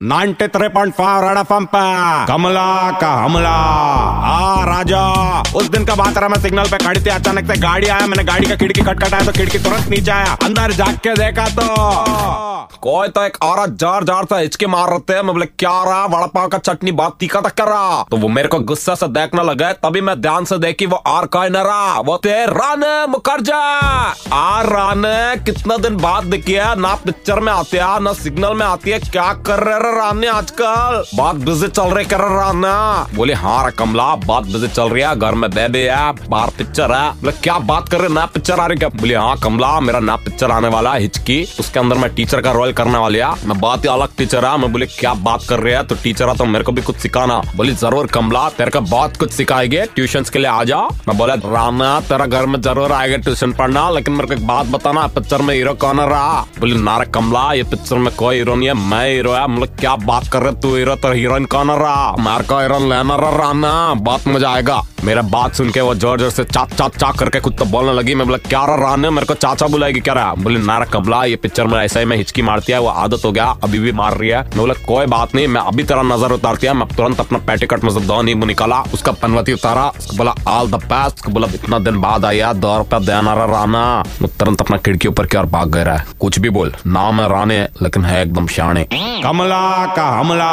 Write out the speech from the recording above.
Ninety three point five Red F पे। कमला का हमला। आ, राजा, उस दिन का बात रहा, मैं सिग्नल पे खड़ी थी, अचानक से गाड़ी आया, मैंने गाड़ी का खिड़की खटखटाया तो खिड़की तुरंत नीचे आया, अंदर जाग के देखा तो। कोई तो एक औरत जार जार से हिचके मार रहे थे, मैं बोले, क्या रहा वड़ा पाव का चटनी बात तीखा तक कर रहा? तो वो मेरे को गुस्सा से देखने लगे, तभी मैं ध्यान से देखी, वो और कोई न रहा, वो थे राने मुखर्जा। आ राने, कितना दिन बाद दिखिए ना पिक्चर में आती है, ना सिग्नल में आती है, क्या कर रहे रे राने आजकल बहुत बिज़ी चल रही कर राना बोले हाँ रे कमला बहुत बिज़ी चल रही है, घर में बेबी है बाहर पिक्चर है। बोले, क्या बात कर रहे नया पिक्चर आ रही क्या? बोले हाँ कमला, मेरा नया पिक्चर आने वाला है, हिचकी। उसके अंदर मैं टीचर का रोल करने वाली है। मैं बात ही अलग टीचर है। मैं बोले, क्या बात कर रहे हैं? तो टीचर है तो मेरे को भी कुछ सिखाना। बोली, ज़रूर कमला, तेरे को बहुत कुछ सिखाएगी। ट्यूशन के लिए आ जा। मैं बोला राना तेरा घर में ज़रूर आएगा ट्यूशन पढ़ना। लेकिन मेरे को एक बात बताना पिक्चर में हीरो कौन रहा बोली नारा कमला, ये पिक्चर में कोई हीरो नहीं है, मैं हीरो है। मतलब क्या बात कर रहे तू हीरो तो हीरोइन कौन रहा मार का हिरोन लेना रहा ना बहुत मज़ा आएगा। मेरा बात सुन के वो ज़ोर ज़ोर से चाक चाक चाक करके कुछ तो बोलने लगी। मैं बोला, क्या रहा, राने? मेरे को चाचा बुलाएगी क्या रहा? बोले नारा कमला ये पिक्चर में ऐसा ही मैं हिचकी मारती है, वो आदत हो गया, अभी भी मार रही है। मैं बोला, कोई बात नहीं, मैं अभी तेरा नज़र उतारती है। मैं तुरंत अपना पेटिकट में से दो नींबू निकाला, उसका पनवती उतारा बोला ऑल द बेस्ट बोला, इतना दिन बाद आया, दो रुपया देना रहा, राना। वो तुरंत अपना खिड़की ऊपर की ओर भाग गया है कुछ भी बोल, नाम है, राने, लेकिन है एकदम शाने कमला का हमला।